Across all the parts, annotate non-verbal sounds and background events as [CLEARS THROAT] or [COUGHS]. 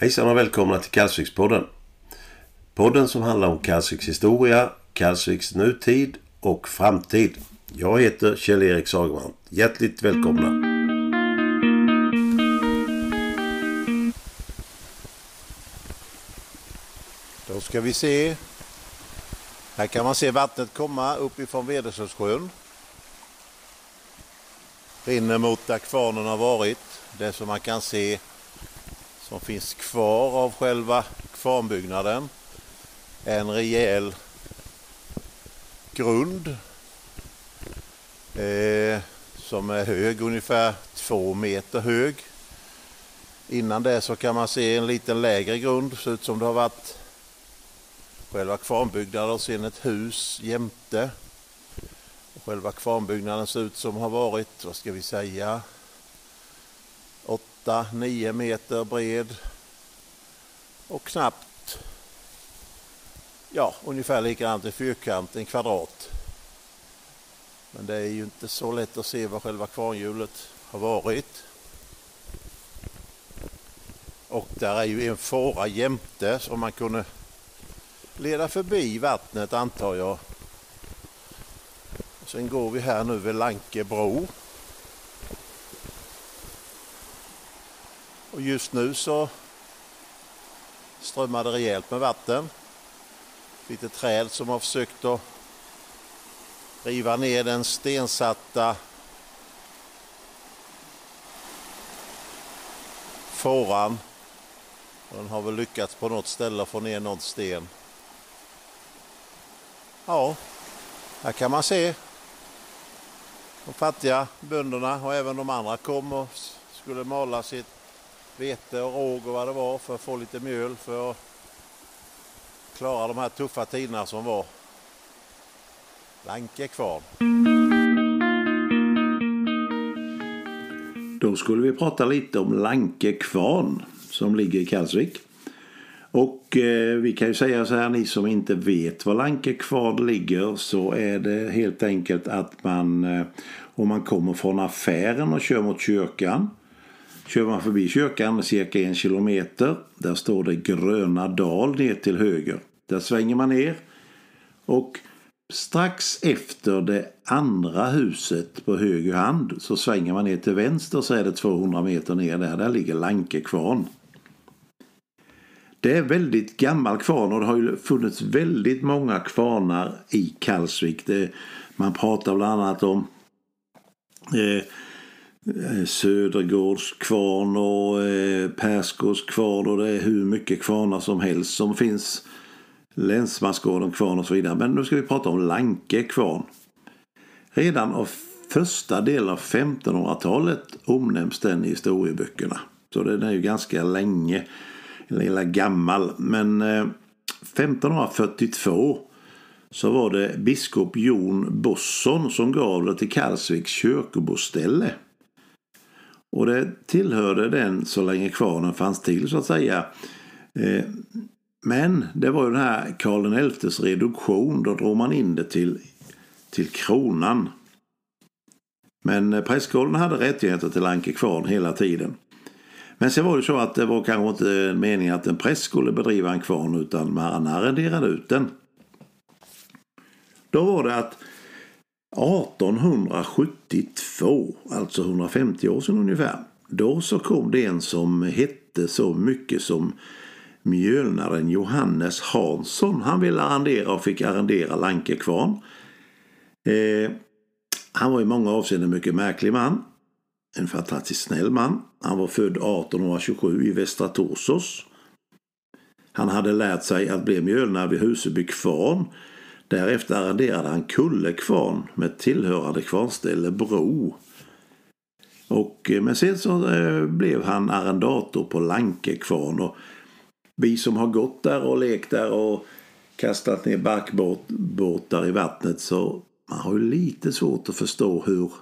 Hejsan och välkomna till kallsvikspodden! Podden som handlar om kallsviks historia, kallsviks nutid och framtid. Jag heter Kjell-Erik Sagerman. Hjärtligt välkomna. Då ska vi se. Här kan man se vattnet komma uppifrån Vederslövssjön. Rinner mot där kvarnen har varit. Det som man kan se som finns kvar av själva kvarnbyggnaden. En rejäl grund eh, som är hög, ungefär två meter hög. Innan det så kan man se en liten lägre grund, ser ut som det har varit själva kvarnbyggnaden och sen ett hus jämte. Själva kvarnbyggnaden ser ut som har varit, vad ska vi säga, 8-9 meter bred och knappt, ja ungefär likadant i fyrkant, en kvadrat. Men det är ju inte så lätt att se vad själva kvarnhjulet har varit. Och där är ju en fåra jämte som man kunde leda förbi vattnet antar jag. Sen går vi här nu vid Lankebro. Och just nu så strömmar det rejält med vatten. Lite träd som har försökt att riva ner den stensatta fåran. Den har väl lyckats på något ställe få ner någon sten. Ja, här kan man se de fattiga bönderna och även de andra kom och skulle mala sitt vete och råg och vad det var för att få lite mjöl för att klara de här tuffa tiderna som var. Lanke kvar. Då skulle vi prata lite om Lanke kvarn som ligger i Kalsvik. Och eh, vi kan ju säga så här, ni som inte vet var Lanke kvarn ligger så är det helt enkelt att man eh, om man kommer från affären och kör mot kyrkan Kör man förbi kyrkan cirka en kilometer, där står det Gröna dal ner till höger. Där svänger man ner och strax efter det andra huset på höger hand så svänger man ner till vänster så är det 200 meter ner där. Där ligger Lankekvarn. Det är väldigt gammal kvarn och det har ju funnits väldigt många kvarnar i Kalsvik. Det, man pratar bland annat om eh, Eh, Södergårds kvarn och eh, Persgårds kvarn och det är hur mycket kvarnar som helst som finns. Länsmansgården kvarn och så vidare. Men nu ska vi prata om Lanke kvarn. Redan av första delen av 1500-talet omnämns den i historieböckerna. Så den är ju ganska länge, eller gammal. Men eh, 1542 så var det biskop Jon Bosson som gav det till Kalsviks kyrkoboställe. Och det tillhörde den så länge kvarnen fanns till så att säga. Eh, men det var ju den här Karl XIs reduktion. Då drog man in det till, till kronan. Men eh, prästgården hade rättigheter till Anke kvarn hela tiden. Men sen var det så att det var kanske inte meningen att en präst skulle bedriva en kvarn utan man arrenderade ut den. Då var det att 1872, alltså 150 år sedan ungefär, då så kom det en som hette så mycket som mjölnaren Johannes Hansson. Han ville arrendera och fick arrendera Lankekvarn. Eh, han var i många avseenden en mycket märklig man. En fantastiskt snäll man. Han var född 1827 i Västra Torsås. Han hade lärt sig att bli mjölnare vid Huseby kvarn Därefter arrenderade han Kullekvarn med tillhörande kvarnställe Bro. Och, eh, men sen så eh, blev han arrendator på Lankekvarn. Och vi som har gått där och lekt där och kastat ner barkbåtar i vattnet så man har ju lite svårt att förstå hur,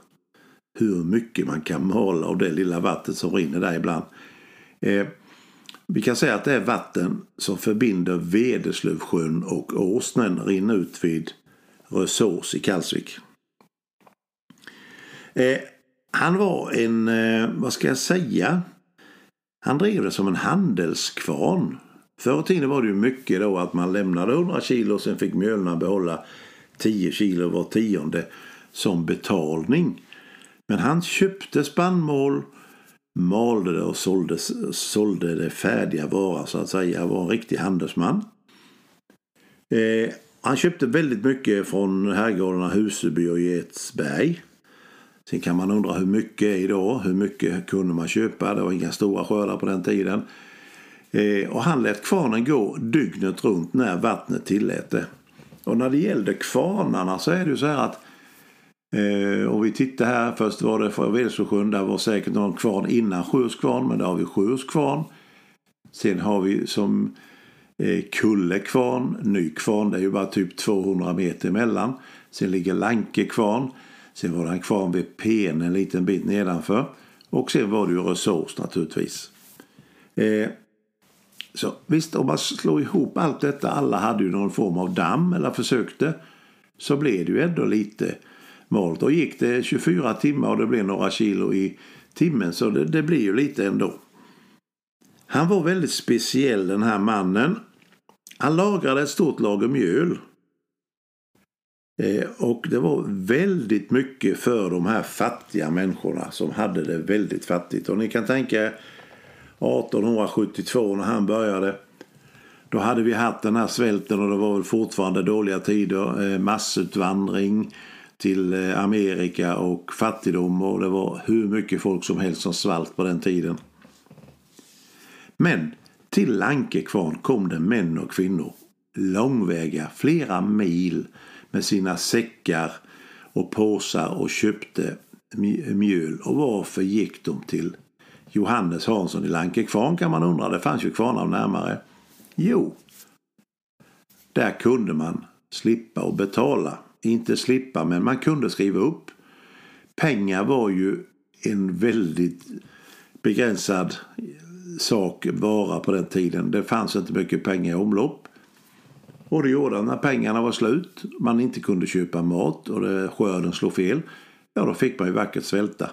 hur mycket man kan mala av det lilla vattnet som rinner där ibland. Eh, vi kan säga att det är vatten som förbinder Vederslövsjön och Åsnen rinner ut vid Rösås i Kalsvik. Eh, han var en, eh, vad ska jag säga? Han drev det som en handelskvarn. Förr i tiden var det ju mycket då att man lämnade 100 kilo och sen fick mjölna behålla 10 kilo var tionde som betalning. Men han köpte spannmål, malde det och sålde, sålde det färdiga varan så att säga. Han var en riktig handelsman. Eh, han köpte väldigt mycket från herrgårdarna Huseby och Getsberg. Sen kan man undra hur mycket idag. Hur mycket kunde man köpa? Det var inga stora skördar på den tiden. Eh, och han lät kvarnen gå dygnet runt när vattnet tillät det. Och när det gällde kvarnarna så är det ju så här att eh, och vi tittar här, först var det för Vedelsjösjön, där var säkert någon kvarn innan Sjöskvarn, men där har vi Sjöskvarn. Sen har vi som eh, Kulle kvarn, Ny kvarn, det är ju bara typ 200 meter emellan. Sen ligger Lanke kvarn. Sen var det en kvarn vid Pen en liten bit nedanför. Och sen var det ju Resurs naturligtvis. Eh, så visst, om man slår ihop allt detta, alla hade ju någon form av damm eller försökte, så blev det ju ändå lite malt. Och gick det 24 timmar och det blev några kilo i timmen så det, det blir ju lite ändå. Han var väldigt speciell den här mannen. Han lagrade ett stort lager mjöl. Eh, och det var väldigt mycket för de här fattiga människorna som hade det väldigt fattigt. Och ni kan tänka 1872 när han började. Då hade vi haft den här svälten och det var väl fortfarande dåliga tider. Eh, massutvandring till eh, Amerika och fattigdom och det var hur mycket folk som helst som svalt på den tiden. Men till Lankekvarn kom det män och kvinnor. Långväga, flera mil med sina säckar och påsar och köpte mjöl. Och varför gick de till Johannes Hansson i Lankekvarn kan man undra. Det fanns ju kvarnar närmare. Jo, där kunde man slippa att betala. Inte slippa, men man kunde skriva upp. Pengar var ju en väldigt begränsad sak bara på den tiden. Det fanns inte mycket pengar i omlopp. Och det gjorde att när pengarna var slut, man inte kunde köpa mat och det, skörden slog fel, ja då fick man ju vackert svälta.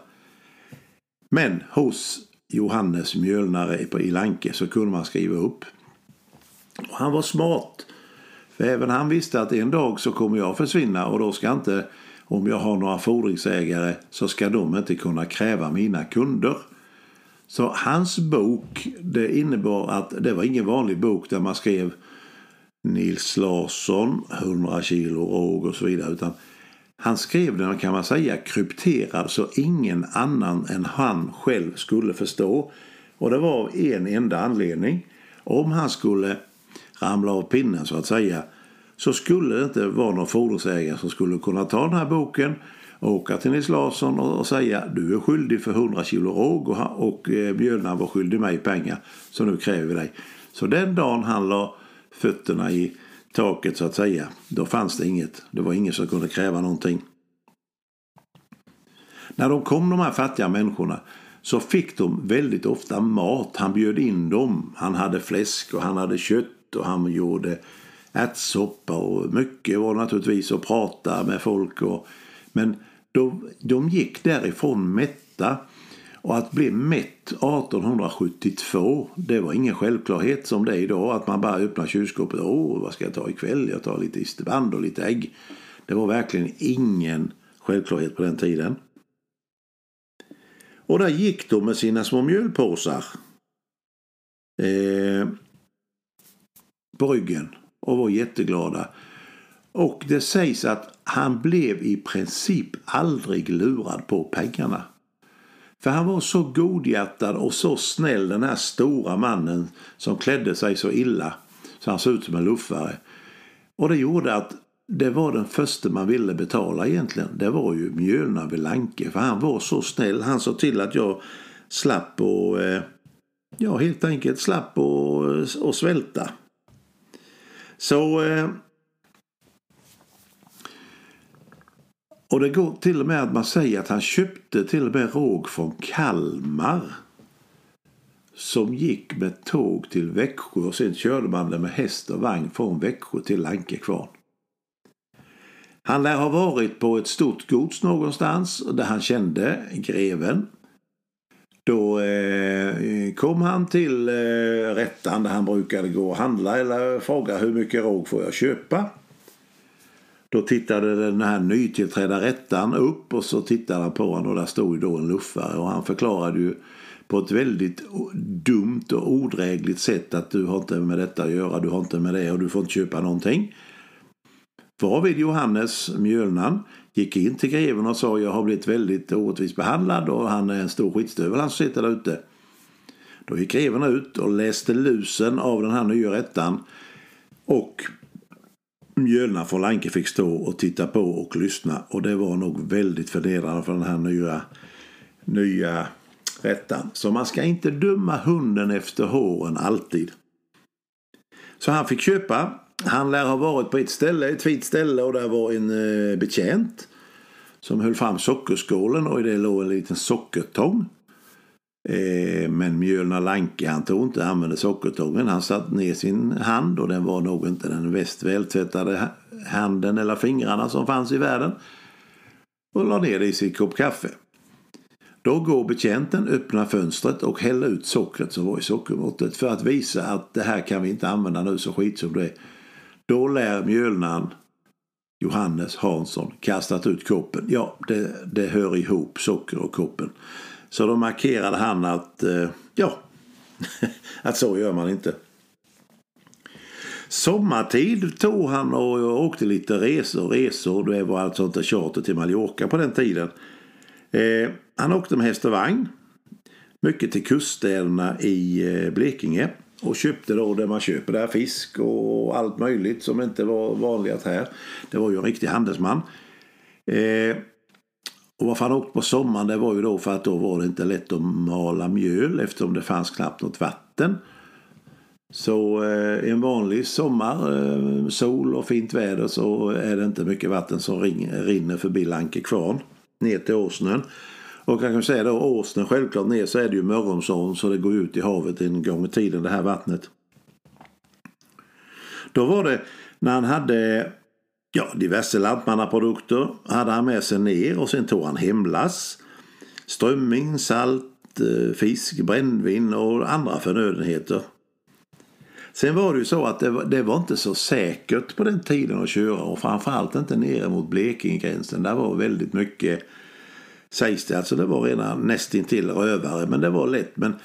Men hos Johannes mjölnare i Lanke så kunde man skriva upp. Och han var smart. För även han visste att en dag så kommer jag försvinna och då ska inte, om jag har några fordringsägare, så ska de inte kunna kräva mina kunder. Så hans bok, det innebar att det var ingen vanlig bok där man skrev Nils Larsson, 100 kilo råg och så vidare. Utan han skrev den kan man säga krypterad så ingen annan än han själv skulle förstå. Och det var av en enda anledning. Om han skulle ramla av pinnen så att säga så skulle det inte vara någon fordonsägare som skulle kunna ta den här boken åka till Nils Larsson och säga du är skyldig för 100 kilo råg och, och eh, Björnar var skyldig mig pengar så nu kräver vi dig. Så den dagen han la fötterna i taket så att säga. Då fanns det inget. Det var ingen som kunde kräva någonting. När de kom de här fattiga människorna så fick de väldigt ofta mat. Han bjöd in dem. Han hade fläsk och han hade kött och han gjorde ärtsoppa och mycket var naturligtvis att prata med folk. Och, men de, de gick därifrån mätta och att bli mätt 1872, det var ingen självklarhet som det är idag. Att man bara öppnar kylskåpet. Åh, vad ska jag ta ikväll? Jag tar lite isterband och lite ägg. Det var verkligen ingen självklarhet på den tiden. Och där gick de med sina små mjölpåsar eh, på ryggen och var jätteglada. Och det sägs att han blev i princip aldrig lurad på pengarna. För han var så godhjärtad och så snäll den här stora mannen som klädde sig så illa så han såg ut som en luffare. Och det gjorde att det var den första man ville betala egentligen. Det var ju Mjölna Lanke för han var så snäll. Han såg till att jag slapp och eh, ja helt enkelt slapp och, och svälta. Så eh, Och det går till och med att man säger att han köpte till och med råg från Kalmar. Som gick med tåg till Växjö och sen körde man det med häst och vagn från Växjö till Lankekvarn. Han lär ha varit på ett stort gods någonstans där han kände greven. Då eh, kom han till eh, rättan där han brukade gå och handla eller fråga hur mycket råg får jag köpa. Då tittade den här nytillträdda rättan upp och så tittade han på honom och där stod ju då en luffare och han förklarade ju på ett väldigt dumt och odrägligt sätt att du har inte med detta att göra, du har inte med det och du får inte köpa någonting. Varvid Johannes Mjölnan gick in till greven och sa jag har blivit väldigt orättvist behandlad och han är en stor skitstövel han som sitter där ute. Då gick greven ut och läste lusen av den här nya rättan och Mjölna från Lanke fick stå och titta på och lyssna och det var nog väldigt förnedrande för den här nya, nya rättan. Så man ska inte döma hunden efter håren alltid. Så han fick köpa. Han lär ha varit på ett ställe, ett fint ställe och där var en eh, betjänt som höll fram sockerskålen och i det låg en liten sockertång. Eh, men Mjölna Lanke han tog inte använde sockertången. Han satte ner sin hand och den var nog inte den mest vältvättade handen eller fingrarna som fanns i världen. Och la ner det i sin kopp kaffe. Då går betjänten, öppnar fönstret och häller ut sockret som var i sockermåttet för att visa att det här kan vi inte använda nu så skit som det är. Då lär mjölnan Johannes Hansson kastat ut koppen. Ja, det, det hör ihop, socker och koppen. Så då markerade han att, eh, ja, [LAUGHS] att så gör man inte. Sommartid tog han och åkte lite resor. Resor, det var alltså inte charter till Mallorca på den tiden. Eh, han åkte med häst och vagn. Mycket till kuststäderna i eh, Blekinge. Och köpte då det man köper där, fisk och allt möjligt som inte var vanligt här. Det var ju en riktig handelsman. Eh, och varför han åkte på sommaren det var ju då för att då var det inte lätt att mala mjöl eftersom det fanns knappt något vatten. Så eh, en vanlig sommar, eh, sol och fint väder så är det inte mycket vatten som ring, rinner förbi Lankekvarn ner till Åsnen. Och jag kan säga då Åsnen självklart ner så är det ju Mörrumsån så det går ut i havet en gång i tiden det här vattnet. Då var det när han hade ja, diverse lantmannaprodukter hade han med sig ner och sen tog han hemlass. Strömming, salt, eh, fisk, brännvin och andra förnödenheter. Sen var det ju så att det var, det var inte så säkert på den tiden att köra och framförallt inte nere mot Blekingegränsen. Där var väldigt mycket, sägs det, alltså det var redan nästintill rövare men det var lätt. Men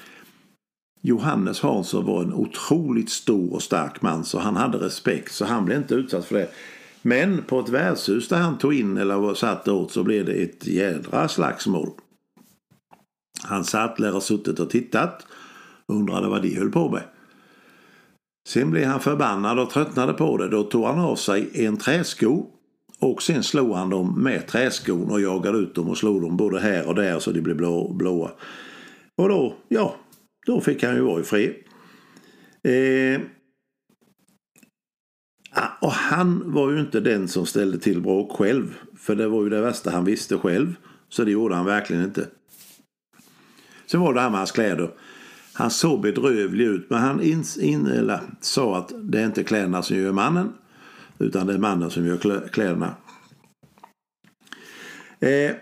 Johannes Hansson var en otroligt stor och stark man så han hade respekt så han blev inte utsatt för det. Men på ett värdshus där han tog in eller var satt åt så blev det ett jädra slagsmål. Han satt, lär ha suttit och tittat och undrade vad de höll på med. Sen blev han förbannad och tröttnade på det. Då tog han av sig en träsko och sen slog han dem med träskon och jagade ut dem och slog dem både här och där så de blev blå, blåa. Och då, ja, då fick han ju vara i fred. Eh, ah, och han var ju inte den som ställde till bråk själv. För det var ju det värsta han visste själv. Så det gjorde han verkligen inte. Sen var det här med hans kläder. Han såg bedrövlig ut men han in, in, eller, sa att det är inte kläderna som gör mannen utan det är mannen som gör kläderna. Eh,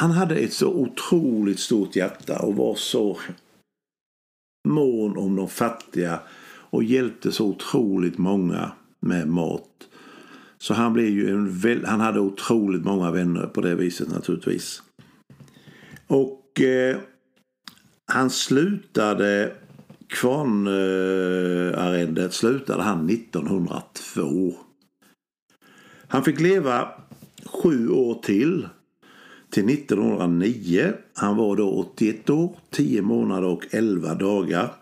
han hade ett så otroligt stort hjärta och var så mån om de fattiga och hjälpte så otroligt många med mat. Så han blev ju en väl, han hade otroligt många vänner på det viset naturligtvis. Och eh, han slutade kvarnarrendet slutade han 1902. Han fick leva sju år till. Till 1909. Han var då 81 år, 10 månader och 11 dagar.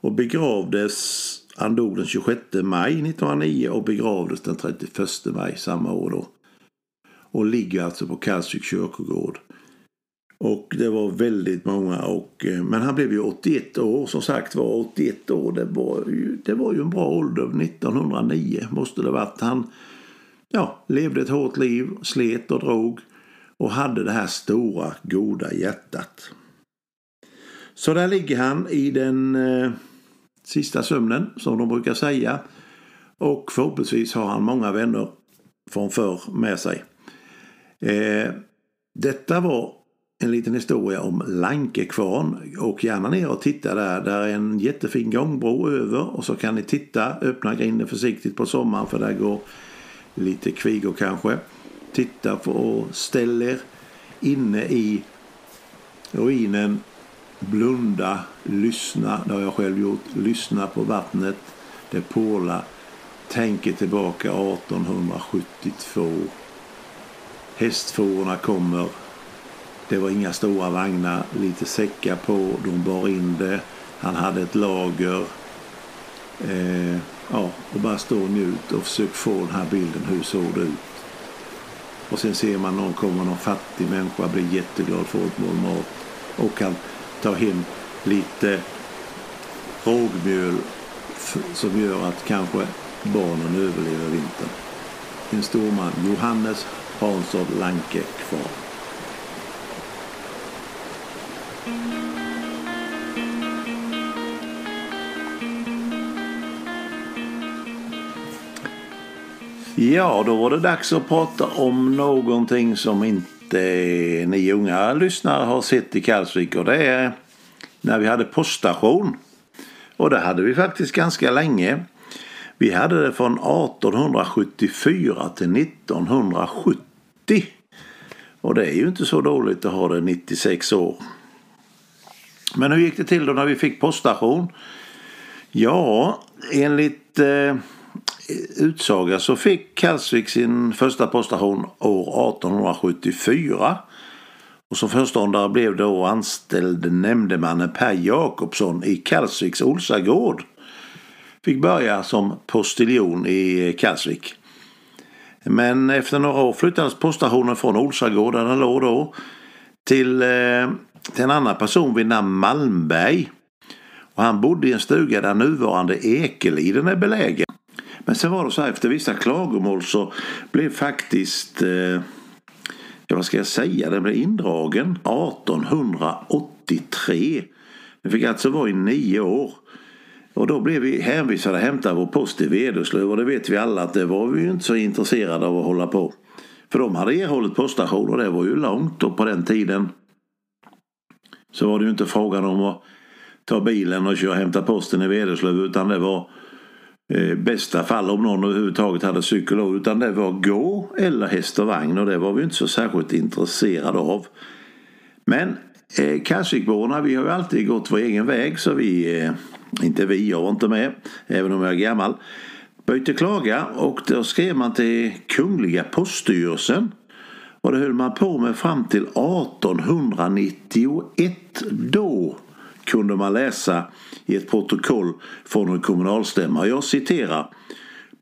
Och begravdes, han dog den 26 maj 1909 och begravdes den 31 maj samma år då. Och ligger alltså på Kalvsvik kyrkogård. Och det var väldigt många. Och, eh, men han blev ju 81 år. Som sagt var 81 år. Det var ju, det var ju en bra ålder. 1909 måste det varit. Han ja, levde ett hårt liv, slet och drog. Och hade det här stora goda hjärtat. Så där ligger han i den eh, sista sömnen som de brukar säga. Och förhoppningsvis har han många vänner från förr med sig. Eh, detta var en liten historia om Lankekvarn. Åk gärna ner och titta där. Där är en jättefin gångbro över och så kan ni titta, öppna grinden försiktigt på sommaren för där går lite kvigor kanske. Titta på och ställ er inne i ruinen. Blunda, lyssna, det har jag själv gjort. Lyssna på vattnet, det porlar. Tänker tillbaka 1872. Hästfårorna kommer det var inga stora vagnar, lite säckar på, de bar in det. Han hade ett lager. Eh, ja, och bara stå och njut och försök få den här bilden. Hur såg det ut? Och sen ser man någon kommer, någon fattig människa, blir jätteglad för ett mål mat och kan ta hem lite rågmjöl som gör att kanske barnen överlever vintern. En stor man, Johannes Hansson Lanke kvar. Ja, då var det dags att prata om någonting som inte ni unga lyssnare har sett i Kalvsvik och det är när vi hade poststation. Och det hade vi faktiskt ganska länge. Vi hade det från 1874 till 1970. Och det är ju inte så dåligt att ha det 96 år. Men hur gick det till då när vi fick poststation? Ja, enligt eh, utsaga så fick Kalsvik sin första poststation år 1874. Och som föreståndare blev då anställd nämndemannen Per Jakobsson i Kalsviks Olsagård. Fick börja som postiljon i Kalsvik. Men efter några år flyttades poststationen från Olsagård där den låg då till, eh, till en annan person vid namn Malmberg. Och han bodde i en stuga där nuvarande Ekeliden är belägen. Men sen var det så här efter vissa klagomål så blev faktiskt eh, ja, vad ska jag säga, den blev indragen 1883. Vi fick alltså vara i nio år. Och då blev vi hänvisade att hämta vår post i Vederslöv och det vet vi alla att det var vi ju inte så intresserade av att hålla på. För de hade erhållit poststation och det var ju långt och på den tiden så var det ju inte frågan om att ta bilen och köra och hämta posten i Vederslöv utan det var eh, bästa fall om någon överhuvudtaget hade cykel utan det var gå eller häst och vagn och det var vi inte så särskilt intresserade av. Men eh, Kalvsvikborna vi har ju alltid gått vår egen väg så vi, eh, inte vi, jag var inte med, även om jag är gammal, började klaga och då skrev man till Kungliga poststyrelsen och det höll man på med fram till 1891. Då kunde man läsa i ett protokoll från en kommunalstämma. Jag citerar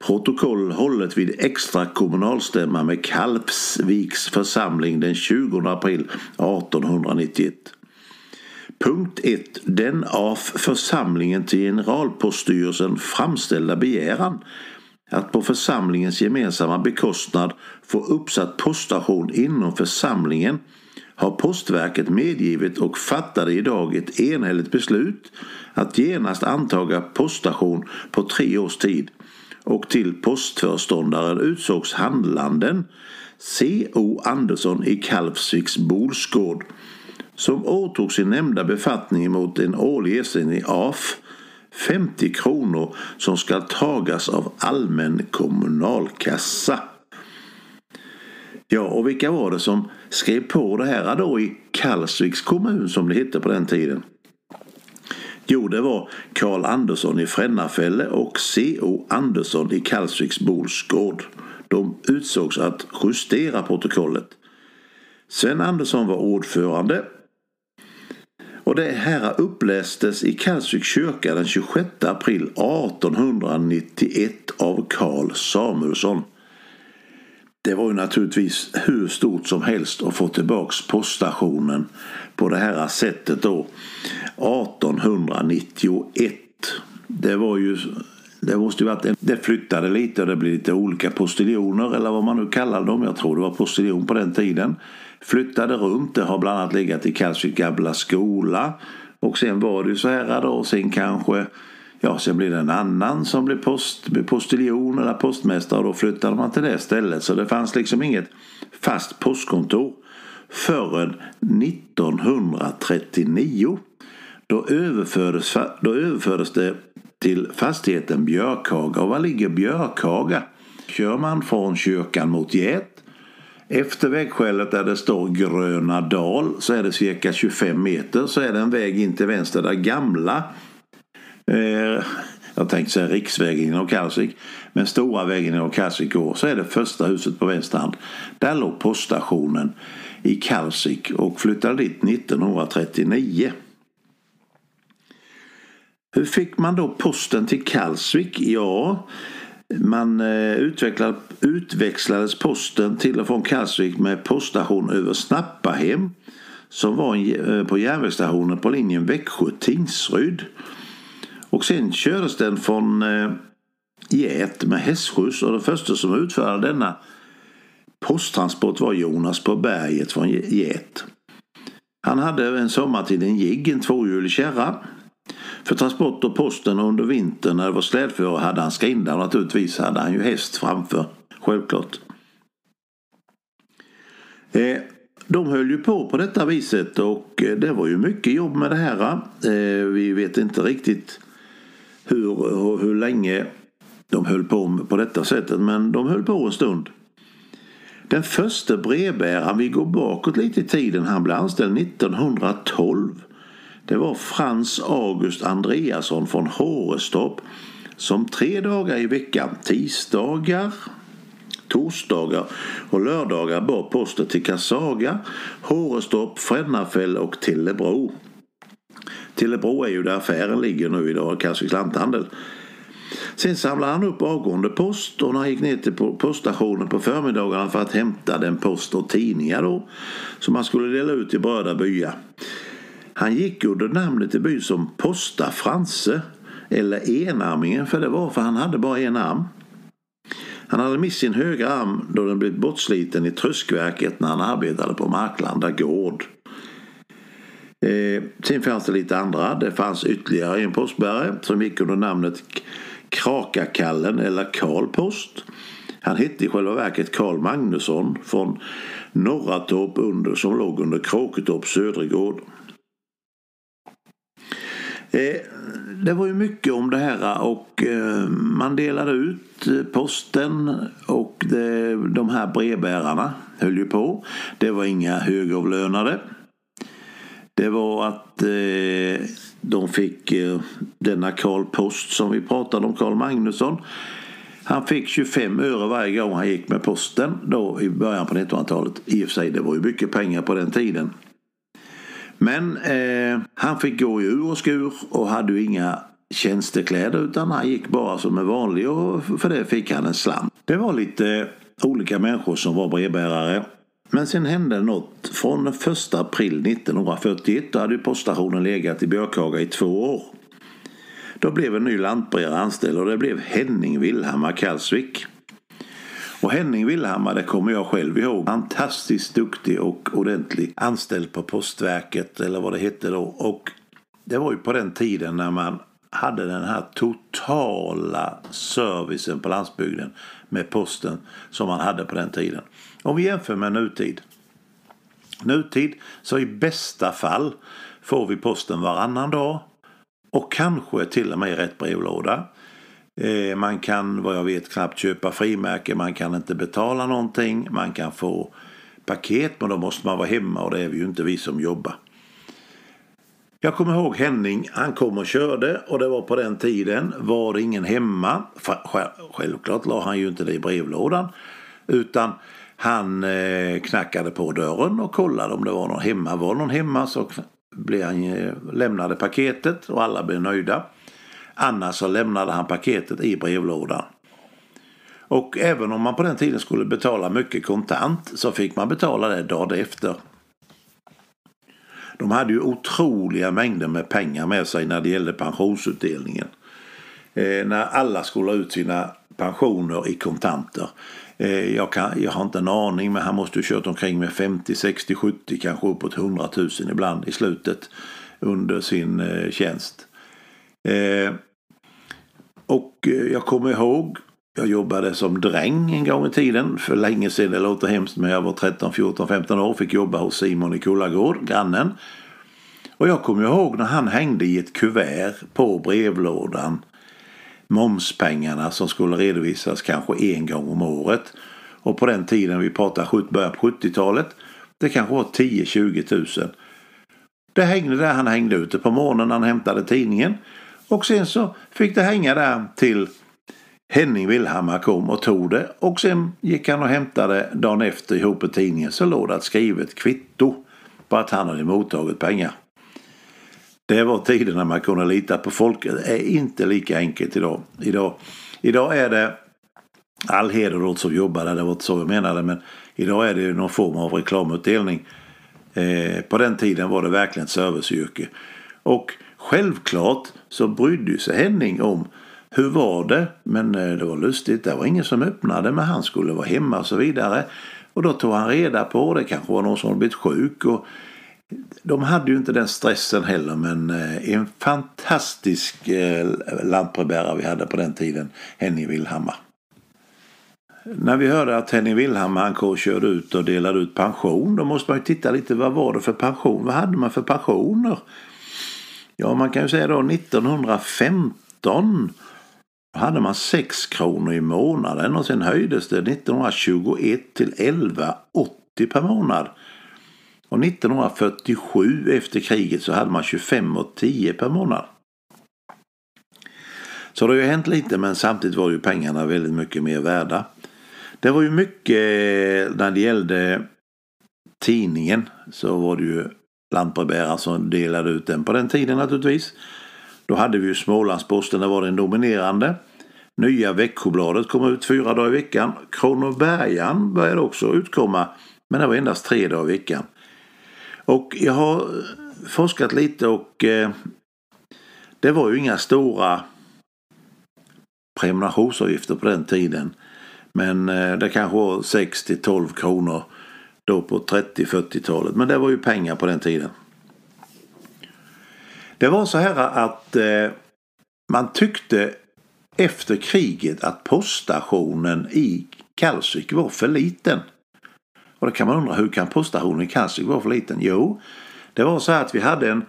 Protokoll hållet vid extra kommunalstämma med Kalpsviks församling den 20 april 1891. Punkt 1. Den av församlingen till generalpoststyrelsen framställda begäran att på församlingens gemensamma bekostnad få uppsatt poststation inom församlingen har Postverket medgivit och fattade idag ett enhälligt beslut att genast antaga poststation på tre års tid och till postföreståndaren utsågs handlanden C.O. Andersson i Kalvsviks Bolsgård som åtog sin nämnda befattning mot en årlig ersättning AF 50 kronor som ska tagas av allmän kommunalkassa. Ja, och vilka var det som skrev på det här då i Karlsviks kommun som det hette på den tiden? Jo, det var Karl Andersson i Frännafälle och C.O. Andersson i Karlsviks-Bolsgård. De utsågs att justera protokollet. Sven Andersson var ordförande och det här upplästes i Kalvsviks kyrka den 26 april 1891 av Karl Samuelsson. Det var ju naturligtvis hur stort som helst att få tillbaks poststationen på det här sättet då 1891. Det var ju det måste ju varit, det flyttade lite och det blev lite olika postiljoner eller vad man nu kallar dem. Jag tror det var postiljon på den tiden. Flyttade runt, det har bland annat legat i Kalvsvik gamla skola. Och sen var det ju så här då, och sen kanske Ja, sen blir det en annan som blir post, postiljon eller postmästare och då flyttade man till det stället. Så det fanns liksom inget fast postkontor förrän 1939. Då överfördes, då överfördes det till fastigheten Björkhaga. Och var ligger Björkhaga? Kör man från kyrkan mot Gät efter vägskälet där det står Gröna dal så är det cirka 25 meter så är det en väg in till vänster där gamla eh, jag tänkte säga riksvägen genom Kalvsvik, men stora vägen genom Kalvsvik går, så är det första huset på vänster hand. Där låg poststationen i Kalvsvik och flyttade dit 1939. Hur fick man då posten till Kalvsvik? Ja, man eh, utvecklade, utväxlades posten till och från Karlsvik med poststation över Snappahem som var eh, på järnvägsstationen på linjen Växjö-Tingsryd. Och sen kördes den från eh, get Gät med hästskjuts och den första som utförde denna posttransport var Jonas på berget från Gät. Han hade en sommartid en jigg, en tvåhjulig kärra. För transport och posten under vintern när det var slädföre hade han skrinda och naturligtvis hade han ju häst framför. Självklart. Eh, de höll ju på på detta viset och eh, det var ju mycket jobb med det här. Eh, vi vet inte riktigt hur, hur länge de höll på på detta sättet men de höll på en stund. Den första brevbäraren, vi går bakåt lite i tiden, han blev anställd 1912. Det var Frans August Andreasson från Hårestorp som tre dagar i veckan, tisdagar, torsdagar och lördagar bar posten till Kassaga, Hårestorp, Frännafäll och Tillebro. Tillebro är ju där affären ligger nu idag, Kalvsviks lanthandel. Sen samlade han upp avgående post och när han gick ner till poststationen på förmiddagarna för att hämta den post och tidningar då som han skulle dela ut i berörda byar. Han gick under namnet i byn som Posta Franse eller enarmingen för det var för han hade bara en arm. Han hade mist sin högra arm då den blivit bortsliten i tröskverket när han arbetade på Marklanda gård. Eh, sen fanns det lite andra. Det fanns ytterligare en postbärare som gick under namnet Krakakallen eller Karl Post. Han hette i själva verket Karl Magnusson från Norratorp under som låg under Kråketorps Södregård. Eh, det var ju mycket om det här och eh, man delade ut eh, posten och de här brevbärarna höll ju på. Det var inga högavlönade. Det var att eh, de fick eh, denna Karl Post som vi pratade om, Karl Magnusson. Han fick 25 öre varje gång han gick med posten då i början på 1900-talet. I och för sig, det var ju mycket pengar på den tiden. Men eh, han fick gå i ur och skur och hade ju inga tjänstekläder utan han gick bara som en vanlig och för det fick han en slant. Det var lite olika människor som var brevbärare. Men sen hände något. Från 1 april 1941 då hade poststationen legat i Björkhaga i två år. Då blev en ny lantbrevbärare anställd och det blev Henning Vilhammar Kalsvik. Och Henning Willhammar, det kommer jag själv ihåg. Fantastiskt duktig och ordentlig. Anställd på Postverket eller vad det hette då. Och det var ju på den tiden när man hade den här totala servicen på landsbygden med posten som man hade på den tiden. Om vi jämför med nutid. Nutid så i bästa fall får vi posten varannan dag och kanske till och med i rätt brevlåda. Eh, man kan vad jag vet knappt köpa frimärken, man kan inte betala någonting, man kan få paket men då måste man vara hemma och det är vi ju inte vi som jobbar. Jag kommer ihåg Henning, han kom och körde och det var på den tiden var det ingen hemma. Självklart la han ju inte det i brevlådan utan han eh, knackade på dörren och kollade om det var någon hemma. Var någon hemma så blev han, eh, lämnade paketet och alla blev nöjda. Annars så lämnade han paketet i brevlådan. Och även om man på den tiden skulle betala mycket kontant så fick man betala det dagen efter. De hade ju otroliga mängder med pengar med sig när det gällde pensionsutdelningen. Eh, när alla skulle ha ut sina pensioner i kontanter. Eh, jag, kan, jag har inte en aning men han måste ju kört omkring med 50, 60, 70 kanske uppåt 100 000 ibland i slutet under sin eh, tjänst. Eh, och eh, jag kommer ihåg Jag jobbade som dräng en gång i tiden. För länge sedan, det låter hemskt, men jag var 13, 14, 15 år. Fick jobba hos Simon i Kullagård, grannen. Och jag kommer ihåg när han hängde i ett kuvert på brevlådan momspengarna som skulle redovisas kanske en gång om året. Och på den tiden, vi pratar början på 70-talet, det kanske var 10-20 000. Det hängde där han hängde ute på morgonen när han hämtade tidningen. Och sen så fick det hänga där till Henning Willhammar kom och tog det och sen gick han och hämtade dagen efter ihop i tidningen så låg det ett skrivet kvitto på att han hade mottagit pengar. Det var tiden när man kunde lita på folk. Det är inte lika enkelt idag. Idag, idag är det all heder åt som jobbar där, det var inte så jag menade, men idag är det någon form av reklamutdelning. Eh, på den tiden var det verkligen ett serviceyrke. Och självklart så brydde sig Henning om hur var det? Men eh, det var lustigt, det var ingen som öppnade men han skulle vara hemma och så vidare. Och då tog han reda på, det kanske var någon som hade blivit sjuk och de hade ju inte den stressen heller men eh, en fantastisk eh, lantbrevbärare vi hade på den tiden, Henning Willhammar. När vi hörde att Henning Willhammar han körde ut och delade ut pension då måste man ju titta lite vad var det för pension? Vad hade man för pensioner? Ja man kan ju säga då 1915 hade man 6 kronor i månaden och sen höjdes det 1921 till 11,80 per månad. Och 1947 efter kriget så hade man 25,10 per månad. Så det har ju hänt lite men samtidigt var ju pengarna väldigt mycket mer värda. Det var ju mycket eh, när det gällde tidningen så var det ju lantbrevbärare som delade ut den på den tiden naturligtvis. Då hade vi ju Smålandsposten, där var den dominerande. Nya Växjöbladet kom ut fyra dagar i veckan. Kronobergaren började också utkomma, men det var endast tre dagar i veckan. Och jag har eh, forskat lite och eh, det var ju inga stora prenumerationsavgifter på den tiden. Men eh, det kanske var 6 till 12 kronor då på 30-40-talet. Men det var ju pengar på den tiden. Det var så här att eh, man tyckte efter kriget att poststationen i Kalvsvik var för liten. Och då kan man undra hur kan poststationen i Kalvsvik vara för liten? Jo, det var så här att vi hade en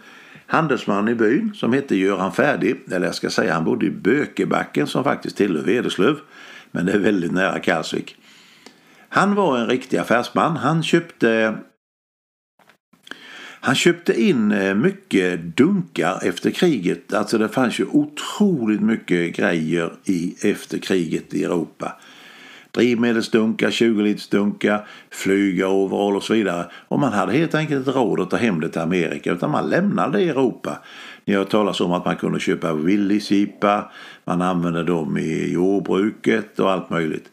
handelsman i byn som hette Göran Färdig. Eller jag ska säga han bodde i Bökebacken som faktiskt tillhör Vederslöv. Men det är väldigt nära Kalsvik. Han var en riktig affärsman. Han köpte han köpte in eh, mycket dunkar efter kriget. Alltså det fanns ju otroligt mycket grejer i efter kriget i Europa. Drivmedelsdunkar, 20-litersdunkar, flygaroverall och så vidare. Och man hade helt enkelt inte råd att ta hem det till Amerika utan man lämnade det i Europa. Ni har talat om att man kunde köpa willisjeepar, man använde dem i jordbruket och allt möjligt.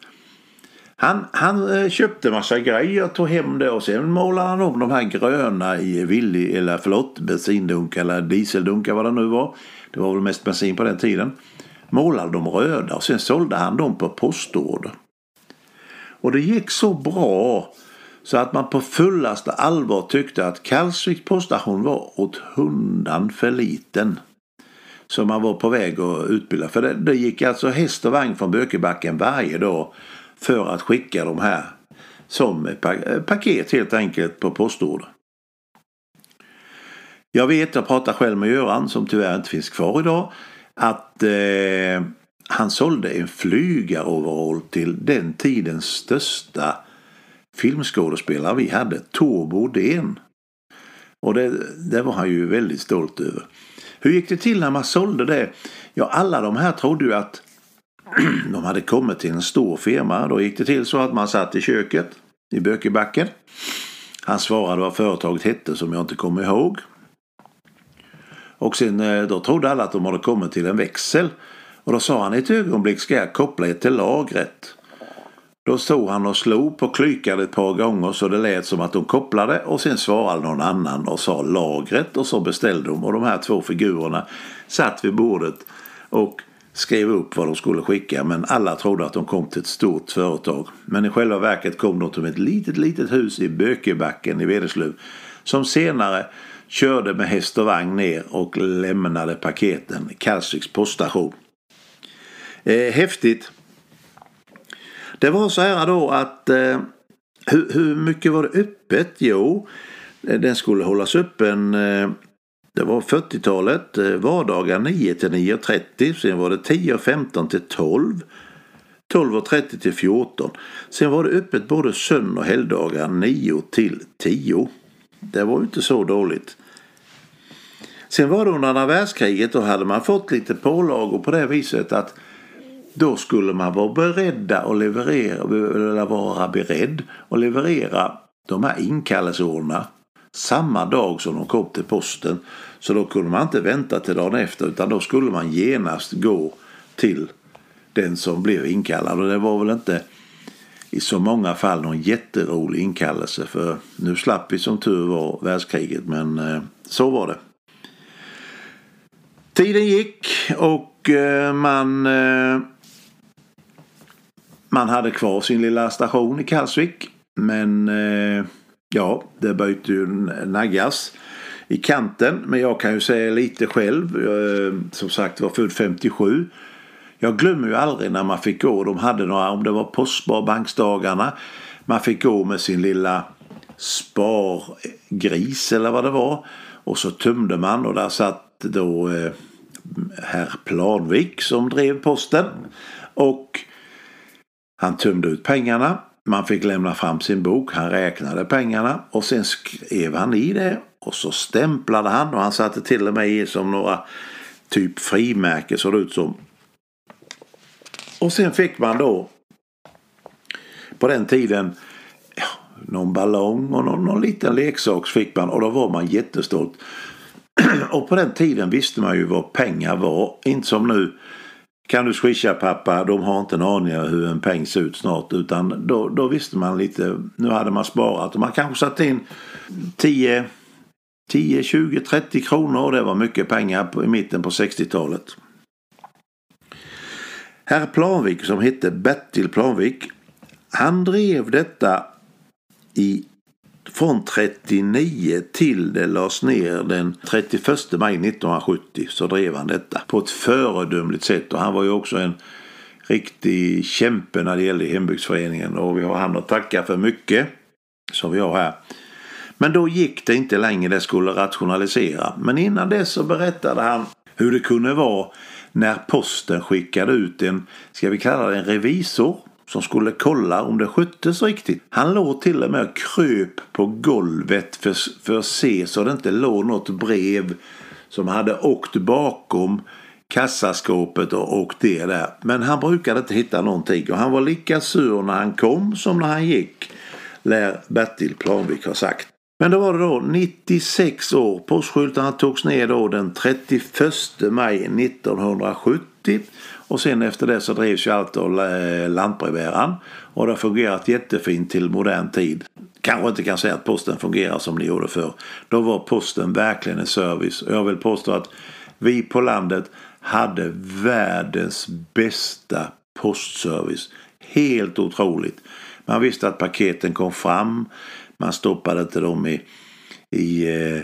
Han, han eh, köpte massa grejer, tog hem det och sen målade han om de här gröna i villi, eller förlåt, bensindunkar eller dieseldunkar vad det nu var. Det var väl mest bensin på den tiden. Målade de röda och sen sålde han dem på postorder. Och det gick så bra så att man på fullaste allvar tyckte att Kalvsviks poststation var åt hundan för liten. Så man var på väg att utbilda. För det, det gick alltså häst och vagn från Bökebacken varje dag för att skicka de här som eh, paket helt enkelt på postorder. Jag vet, jag pratar själv med Göran som tyvärr inte finns kvar idag, att eh, han sålde en flygaroverall till den tidens största filmskådespelare vi hade, Tor Bodén. Och det, det var han ju väldigt stolt över. Hur gick det till när man sålde det? Ja, alla de här trodde ju att de hade kommit till en stor firma. Då gick det till så att man satt i köket i Bökebacken. Han svarade vad företaget hette som jag inte kommer ihåg. Och sen eh, då trodde alla att de hade kommit till en växel. Och då sa han i ett ögonblick ska jag koppla er till lagret. Då stod han och slog på klykan ett par gånger så det lät som att de kopplade och sen svarade någon annan och sa lagret och så beställde de och de här två figurerna satt vid bordet och skrev upp vad de skulle skicka men alla trodde att de kom till ett stort företag. Men i själva verket kom de till ett litet, litet hus i Bökebacken i Vederslöv som senare körde med häst och vagn ner och lämnade paketen Kalsviks poststation. Eh, häftigt. Det var så här då att eh, hur, hur, mycket var det öppet? Jo, eh, den skulle hållas öppen eh, det var 40-talet, eh, vardagar 9 till 9.30, sen var det 10.15 till 12, 12.30 till 14. Sen var det öppet både söndag och helgdagar 9 till 10. Det var ju inte så dåligt. Sen var det under andra världskriget, då hade man fått lite pålagor på det viset att då skulle man vara beredda och leverera, eller vara beredd att leverera de här inkallelseordnarna samma dag som de kom till posten. Så då kunde man inte vänta till dagen efter utan då skulle man genast gå till den som blev inkallad. Och det var väl inte i så många fall någon jätterolig inkallelse för nu slapp vi som tur var världskriget men eh, så var det. Tiden gick och eh, man eh, man hade kvar sin lilla station i Kalsvik men eh, Ja, det började ju naggas i kanten. Men jag kan ju säga lite själv. Jag, som sagt var född 57. Jag glömmer ju aldrig när man fick gå. De hade några, om det var postsparbanksdagarna. Man fick gå med sin lilla spargris eller vad det var. Och så tömde man och där satt då eh, herr Planvik som drev posten. Och han tömde ut pengarna man fick lämna fram sin bok, han räknade pengarna och sen skrev han i det och så stämplade han och han satte till och med i som några typ frimärke såg det ut som. Och sen fick man då på den tiden ja, någon ballong och någon, någon liten leksak fick man och då var man jättestolt. [CLEARS THROAT] och på den tiden visste man ju vad pengar var. Inte som nu kan du swisha pappa? De har inte en aning om hur en peng ser ut snart. Utan då, då visste man lite. Nu hade man sparat och man kanske satt in 10, 10, 20, 30 kronor och det var mycket pengar i mitten på 60-talet. Herr Planvik som hette Bertil Planvik. Han drev detta i från 39 till det lades ner den 31 maj 1970 så drev han detta på ett föredömligt sätt och han var ju också en riktig kämpe när det gällde hembygdsföreningen och vi har han att tacka för mycket som vi har här. Men då gick det inte längre, det skulle rationalisera. Men innan dess så berättade han hur det kunde vara när posten skickade ut en, ska vi kalla det en revisor som skulle kolla om det sköttes riktigt. Han låg till och med och kröp på golvet för, för att se så det inte låg något brev som hade åkt bakom kassaskåpet och åkt det där. Men han brukade inte hitta någonting och han var lika sur när han kom som när han gick, lär Bertil Planvik ha sagt. Men då var det då 96 år. Postskyltarna togs ner då den 31 maj 1970 och sen efter det så drevs ju allt av eh, lantbrevbäraren och det har fungerat jättefint till modern tid. Kanske inte kan säga att posten fungerar som det gjorde förr. Då var posten verkligen en service och jag vill påstå att vi på landet hade världens bästa postservice. Helt otroligt. Man visste att paketen kom fram. Man stoppade inte dem i, i eh,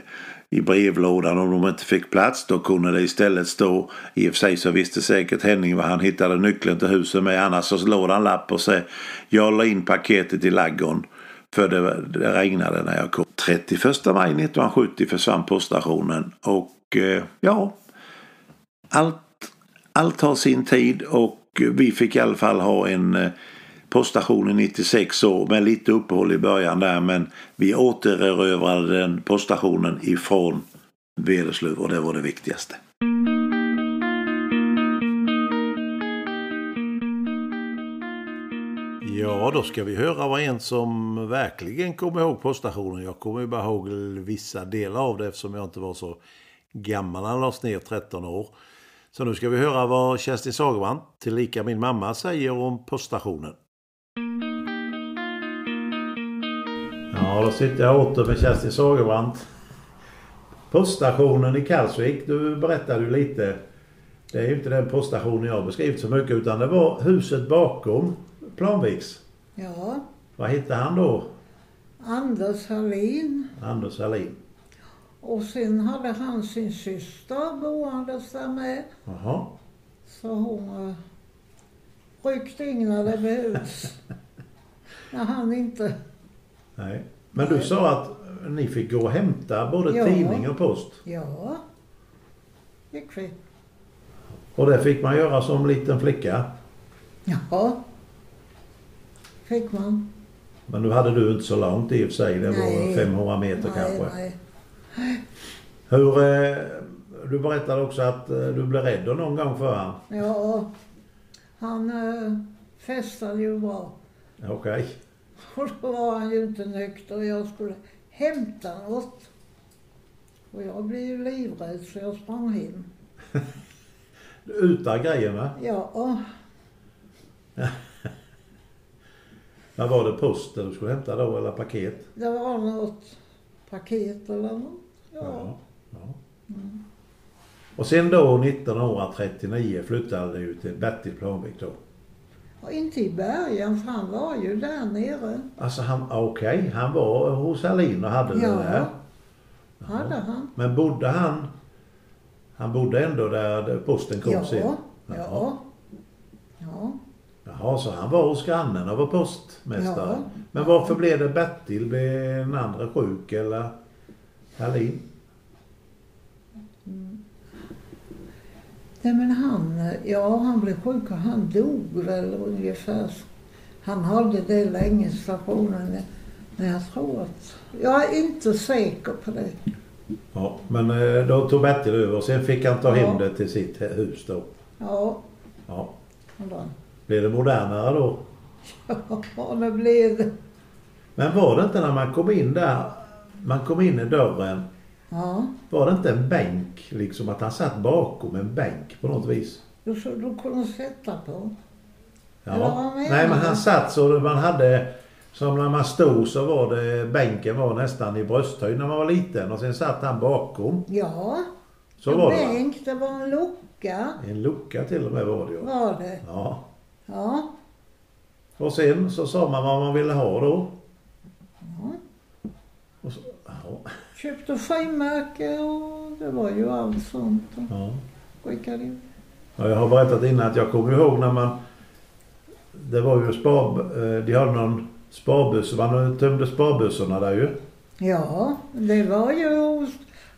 i brevlådan om de inte fick plats. Då kunde det istället stå, i och för sig så visste säkert Henning vad han hittade nyckeln till huset med. Annars så låg han lapp och sa jag la in paketet i laggon. För det, det regnade när jag kom. 31 maj 1970 försvann poststationen och eh, ja, allt, allt har sin tid och vi fick i alla fall ha en eh, på poststationen 96 år med lite uppehåll i början där men vi återerövrade den poststationen ifrån Vederslöv och det var det viktigaste. Ja, då ska vi höra vad en som verkligen kommer ihåg poststationen. Jag kommer ju bara ihåg vissa delar av det eftersom jag inte var så gammal när den lades ner, 13 år. Så nu ska vi höra vad Kerstin Sagerman, tillika min mamma, säger om poststationen. Ja, då sitter jag åter med Kerstin Sagerbrant. Poststationen i Kalsvik, du berättade ju lite. Det är ju inte den poststationen jag har beskrivit så mycket utan det var huset bakom Planviks. Ja. Vad hette han då? Anders Hallin. Anders Hallin. Och sen hade han sin syster boendes där med. Jaha. Så hon ryckt in när det behövs. [LAUGHS] när han inte... Nej. Men du sa att ni fick gå och hämta både Ja. tidning och post. Ja, gick vi. Och det fick man göra som liten flicka. Ja, fick man. Men nu hade du inte så långt i och för sig. Det var Nej. 500 meter nej, kanske. nej. Hur, eh, du berättade också att eh, du blev rädd någon gång för han. Ja, han äh, festade ju bra. Okej. Och då var han ju inte nykter. Jag skulle hämta något. Och jag blev ju livrädd så jag sprang hem. [LAUGHS] Utan grejerna. Ja, Vad var det posten du skulle hämta då eller paket? det var något paket eller något. Ja. Ja. ja. Och sen då 1939 flyttade du till Bertil Planvik då. Och inte i början, för han var ju där nere. Alltså han, okej, han var hos Alin och hade Ja. det där. Hade han. Men bodde han, han bodde ändå där posten kom Ja, sen? ja. Ja. Jaha, så han var hos grannen och var postmästare. Ja. Men varför blev det Bertil? Blev den andra sjuk eller Alin? Nej men han, ja han blev sjuk och han dog väl ungefär. Han hade det länge stationen. Men jag tror att, jag är inte säker på det. Ja, men eh, då tog Bertil över och sen fick han ta Ja. hem det till sitt hus då. Ja, Ja. Blev det modernare då? [LAUGHS] Ja, det blev det. Men var det inte när man kom in där, man kom in i dörren, Ja, var det inte en bänk liksom att han satt bakom en bänk på något vis? du, så- du kunde sätta på. Ja. Nej men han satt så man hade, som när man stod så var det, bänken var nästan i brösthöjd när man var liten och sen satt han bakom. Ja, Så en var det va? bänk, det var en lucka. En lucka till och med var det ju. Var det. Ja. Ja, Och sen så sa man vad man ville ha då. ja. Och så, ja. Köpte frimärke och det var ju allt sånt. Ja. Skickade in. Ja, jag har berättat innan att jag kommer ihåg när man... Det var ju spar... eh, De hade någon sparbuss. Man tömde sparbussarna där ju. Ja, det var ju hos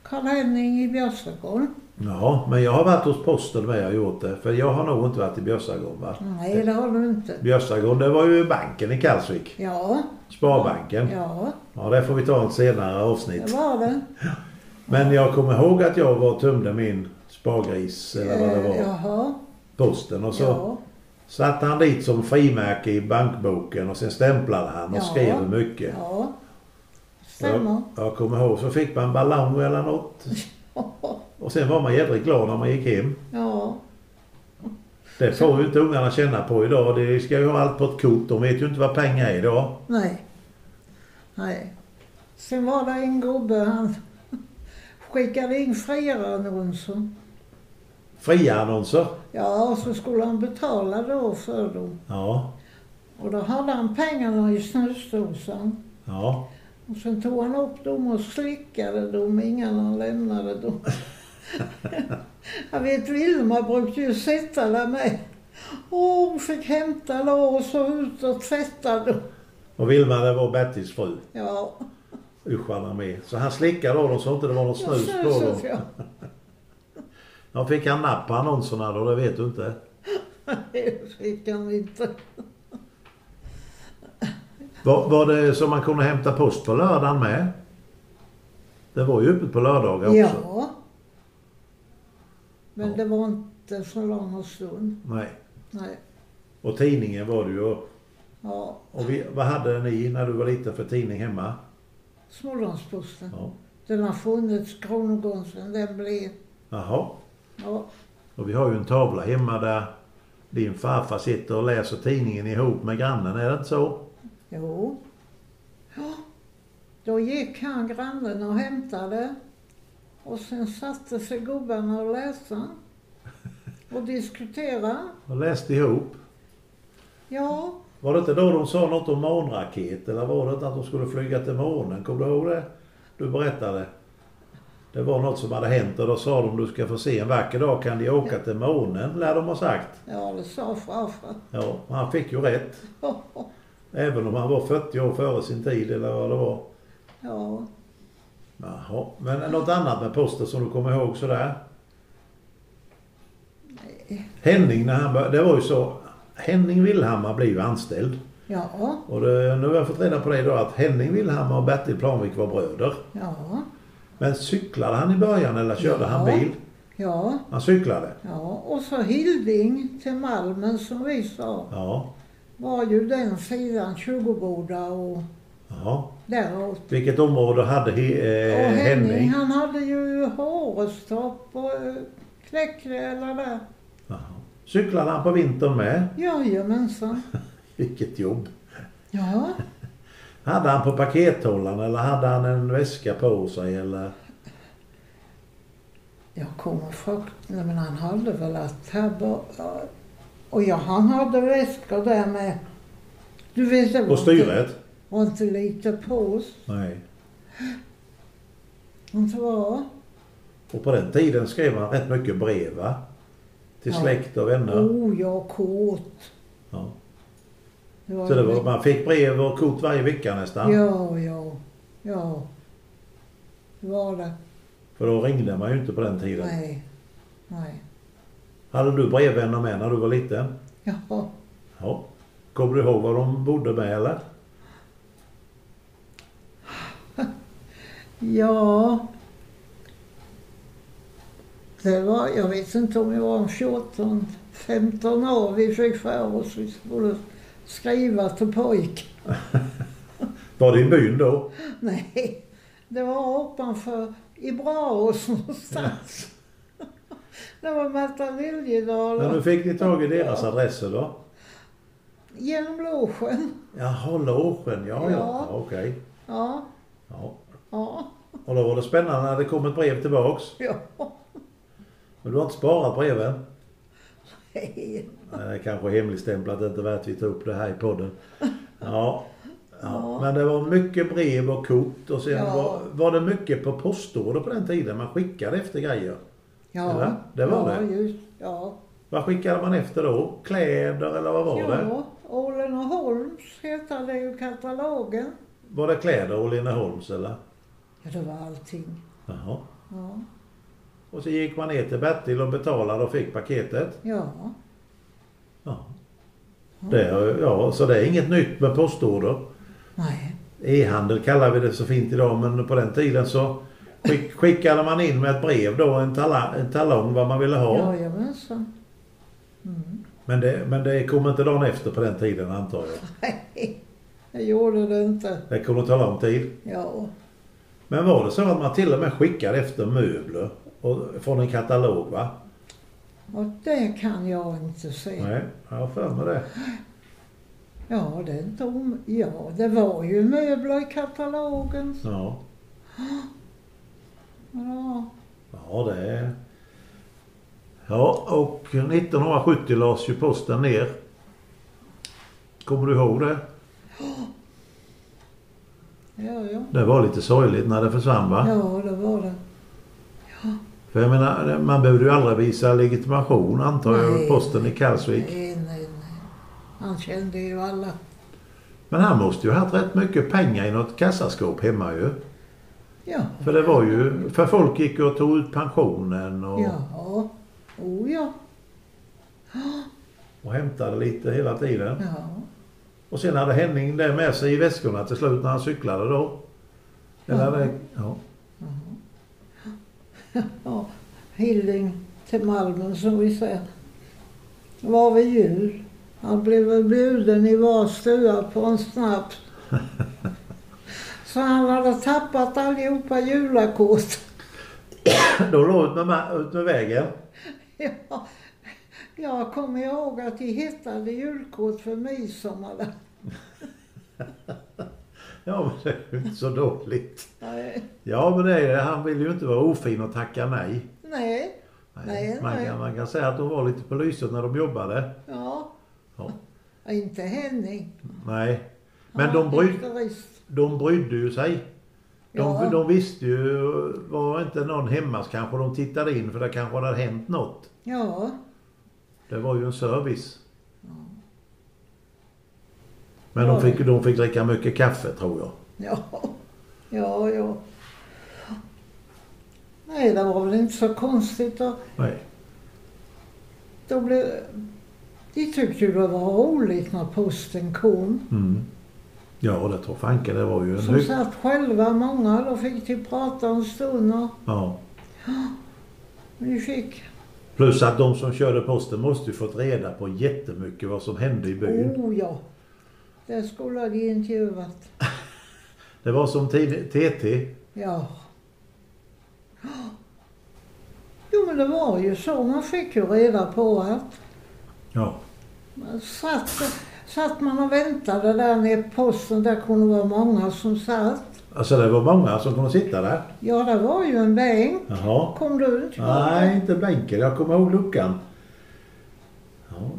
Karl-Henning i Björsagården. Ja, men jag har varit hos posten med och gjort det. För jag har nog inte varit i Björsagården va? Nej, det har du inte. Björsagården, det var ju banken i Kalvsvik. Ja, Sparbanken. ja, Ja, det får vi ta ett senare avsnitt. det var det. Men jag kommer ihåg att jag var tömde min spargris eller vad det Eh, var. Jaha, Posten och så ja. satte han dit som frimärke i bankboken och sen stämplade han och Ja. skrev mycket. Ja, stämmer. Jag, jag kommer ihåg så fick man ballong eller något. [LAUGHS] Och sen var man jädrigt glad när man gick hem. Ja, Det får ju inte ungarna känna på idag. De ska ju ha allt på ett kort. De vet ju inte vad pengar är idag. nej. Nej. Sen var det en gubbe, han skickade in friarannonser. Fria annonser. Ja, och så skulle han betala då för dem. Ja. Och då hade han pengarna i snusdosan. Ja. Och sen tog han upp dem och slickade dem innan han lämnade dem. Jag vet Vilma brukade ju sitta där med. Och hon fick hämta lås och ut och tvätta dem. Och Vilma det var Bertils fru. Ja, Usch med. Så han slickade av dem så inte det var något snus på dem. ja. Ja, fick han napp på annonserna då? Det vet du inte. [LAUGHS] Det fick han inte. Var, var det så man kunde hämta post på lördagen med? Det var ju öppet på lördagar också. Ja. Men Ja. det var inte så lång stund. Nej. Nej. Och tidningen var det ju. Ja, Och vi, vad hade ni när du var liten för tidning hemma? Smålandsposten. Ja. Den har funnits, Kronogången, den blev... Jaha. Ja, Och vi har ju en tavla hemma där din farfar sitter och läser tidningen ihop med grannen. Är det inte så? Jo. Ja. Då gick han, grannen, och hämtade. Och sen satte sig gubbarna och läste. Och diskuterade. Och läste ihop. Ja, Var det inte då de sa något om månraket? Eller var det inte att de skulle flyga till månen? Kommer du ihåg det? Du berättade. Det var något som hade hänt och då sa de du ska få se en vacker dag kan de åka till månen, lär de ha sagt. Ja, det sa farfar. Ja, han fick ju rätt. [LAUGHS] Även om han var 40 år före sin tid eller vad det var. Ja, Jaha, men något annat med posten som du kommer ihåg sådär? Henning, när han bör, det var ju så. Henning Willhammar blev ju anställd. ja, Och det, nu har jag fått reda på det då att Henning Willhammar och Bertil Planvik var bröder. ja, Men cyklade han i början eller körde han Ja. bil? ja, Han cyklade? ja. Och så Hilding till Malmen som vi sa. Ja. Var ju den sidan Tjugoboda och Jaha. däråt. Vilket område hade he, Och eh, Henning, Henning? han hade ju Hårestorp och eh, där. Jaha. Cyklade han på vintern med? Jajamensan. [LAUGHS] Vilket jobb. Ja, Hade han på pakethållaren eller hade han en väska på sig eller? jag kommer frukt... Men han hade väl att här bara... Och ja, han hade väskor där med. Du vet det var På styret? var inte lite på. Nej. Inte var. Och på den tiden skrev man rätt mycket brev va? Till Ja. släkt och vänner. Oh, ja, kort. Ja. Det var Så det var, man fick brev och kort varje vecka nästan. Ja, ja, ja. Det var det. För då ringde man ju inte på den tiden. Nej. Nej. Hade du brevvänner med när du var liten? Ja. Ja. Kommer du ihåg var de bodde med eller? [LAUGHS] Ja. Det var, jag vet inte om jag var 14, 15 år. Vi fick för oss vi skulle skriva till pojk. [LAUGHS] Var det i byn då? [LAUGHS] Nej, det var ovanför i Braås någonstans. Det var Märta Liljedahl Men nu fick ni tag i deras adresser då? genom logen. Jaha, Logen. Ja, ja. Ja. ja okej. Ja, Ja. ja, Och då var det spännande när det kom ett brev tillbaks. ja. Men du har inte sparat breven? Nej, är kanske hemligstämplat, det är inte värt att vi tar upp det här i podden. Ja. ja. Ja. Men det var mycket brev och kort och sen Ja. var, var det mycket på postorder på den tiden. Man skickade efter grejer. Ja, Eller? Det var ja, det. Just, ja, Vad skickade man efter då? Kläder eller vad var det? ja. Ålen och Holms hette det ju katalogen. Var det kläder och Holms eller? Ja, det var allting. Jaha. Ja, Och så gick man ner till Bertil och betalade och fick paketet. ja. Ja. Det, är- ja, så det är inget nytt med postorder. Nej. E-handel kallar vi det så fint idag men på den tiden så skick, skickade man in med ett brev då en, tala, en talong vad man ville ha. Jajamensan. Mm. Men, det, men det kom inte dagen efter på den tiden antar jag. Nej, det gjorde det inte. Det kommer att ta lång tid. Ja, Men var det så att man till och med skickade efter möbler och, från en katalog va? och det kan jag inte se. Nej, jag har för mig det. Ja, det är inte om... Ja, det var ju möbler i katalogen. Ja, Ja, ja det är... Ja, och 1970 lades ju posten ner. Kommer du ihåg det? ja, ja. Det var lite sorgligt när det försvann va? Ja, det var det. För jag menar, man behövde ju aldrig visa legitimation antar jag, posten i Kalvsvik. Nej, nej, nej. Han kände ju alla. Men han måste ju ha haft rätt mycket pengar i något kassaskåp hemma ju. Ja. För det var ju, för folk gick och tog ut pensionen och, Ja. Oh ja. och hämtade lite hela tiden. Ja. Och sen hade Henning det med sig i väskorna till slut när han cyklade då. Eller Ja. det, ja. ja. Hilding till Malmen som vi säger. var vid jul. Han blev bjuden i var stua på en snaps. [LAUGHS] Så han hade tappat allihopa julakort. [COUGHS] Då låg ut med, ut med vägen. Ja, jag kommer ihåg att de hittade julkort för midsommar. [LAUGHS] Ja men det är ju inte så dåligt. Nej, Ja men det är, han vill ju inte vara ofin och tacka nej. nej, Nej, man, nej. Kan, man kan säga att de var lite på lyset när de jobbade. ja. Ja. Inte Henning. Nej. Men de, var bryd, nykterist. De brydde ju sig. De, Ja. de visste ju, var inte någon hemma så kanske de tittade in för det kanske hade hänt något. Ja, Det var ju en service. Men Ja. de fick, de fick dricka mycket kaffe tror jag. ja, ja, ja. Nej, det var väl inte så konstigt då. Nej. då blev, de tyckte ju det var roligt när posten kom. Mm. Ja, det tror fanken. Det var ju en Som hög... satt själva många, då fick de prata en stund och Ja. vi fick, Plus att de som körde posten måste ju fått reda på jättemycket vad som hände i byn. oh ja, det skulle de intervjuat. [LAUGHS] Det var som TT. Ja. Jo men det var ju så, man fick ju reda på att Ja. satt, satt man och väntade där nere på posten, där kunde vara många som satt. Alltså det var många som kunde sitta där. Ja, det var ju en bänk. Jaha. Kom du inte ihåg Nej, inte bänken. Jag kommer ihåg luckan.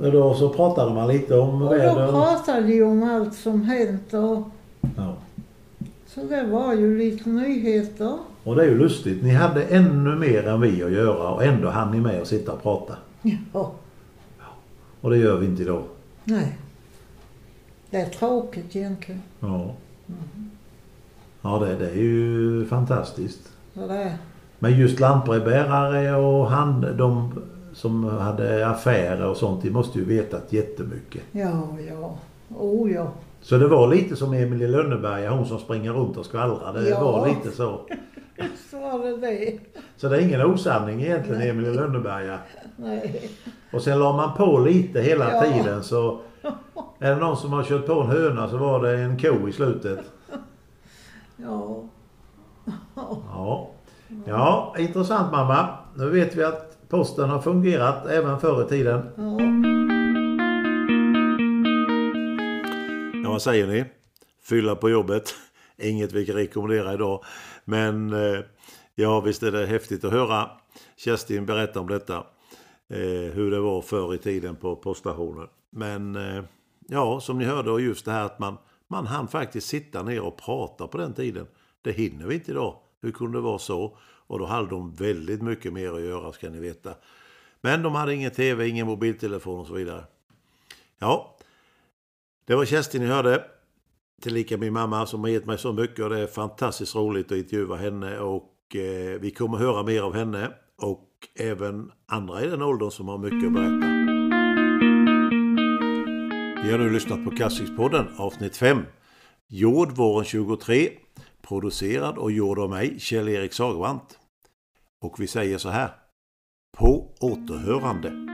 Ja, då så pratade man lite om Och då väder. pratade de om allt som hänt och Ja. så det var ju lite nyheter. Och det är ju lustigt. Ni hade ännu mer än vi att göra och ändå hann ni med att sitta och prata. Ja, Och det gör vi inte idag. nej. Det är tråkigt egentligen. Ja. Ja, det, det är ju fantastiskt. Så det är. Men just lantbrevbärare och hand, de som hade affärer och sånt, de måste ju vetat jättemycket. Ja, ja. Oh ja. Så det var lite som Emilie Lönneberga, hon som springer runt och skvallrar. Det Ja. var lite så. [LAUGHS] Visst var det det. Så det är ingen osanning egentligen, Emilie Lönneberga. Nej. Och sen la man på lite hela Ja. tiden så är det någon som har kört på en höna så var det en ko i slutet. [LAUGHS] Ja. [LAUGHS] Ja. Ja, intressant mamma. Nu vet vi att posten har fungerat även förr i tiden. Ja. Ja, vad säger ni? Fylla på jobbet. [LAUGHS] Inget vi kan rekommendera idag. Men eh, ja, visst är det häftigt att höra Kerstin berätta om detta. Eh, hur det var förr i tiden på poststationen. Men eh, ja, som ni hörde och just det här att man, man hann faktiskt sitta ner och prata på den tiden. Det hinner vi inte idag. Hur kunde det vara så? Och då hade de väldigt mycket mer att göra ska ni veta. Men de hade ingen tv, ingen mobiltelefon och så vidare. Ja, det var Kerstin ni hörde. Tillika min mamma som har gett mig så mycket och det är fantastiskt roligt att intervjua henne och eh, vi kommer höra mer av henne och även andra i den åldern som har mycket att berätta. Vi har nu lyssnat på Kassikspodden avsnitt 5. Jord våren 23. Producerad och gjord av mig, Kjell-Erik Sagervant. Och vi säger så här. På återhörande.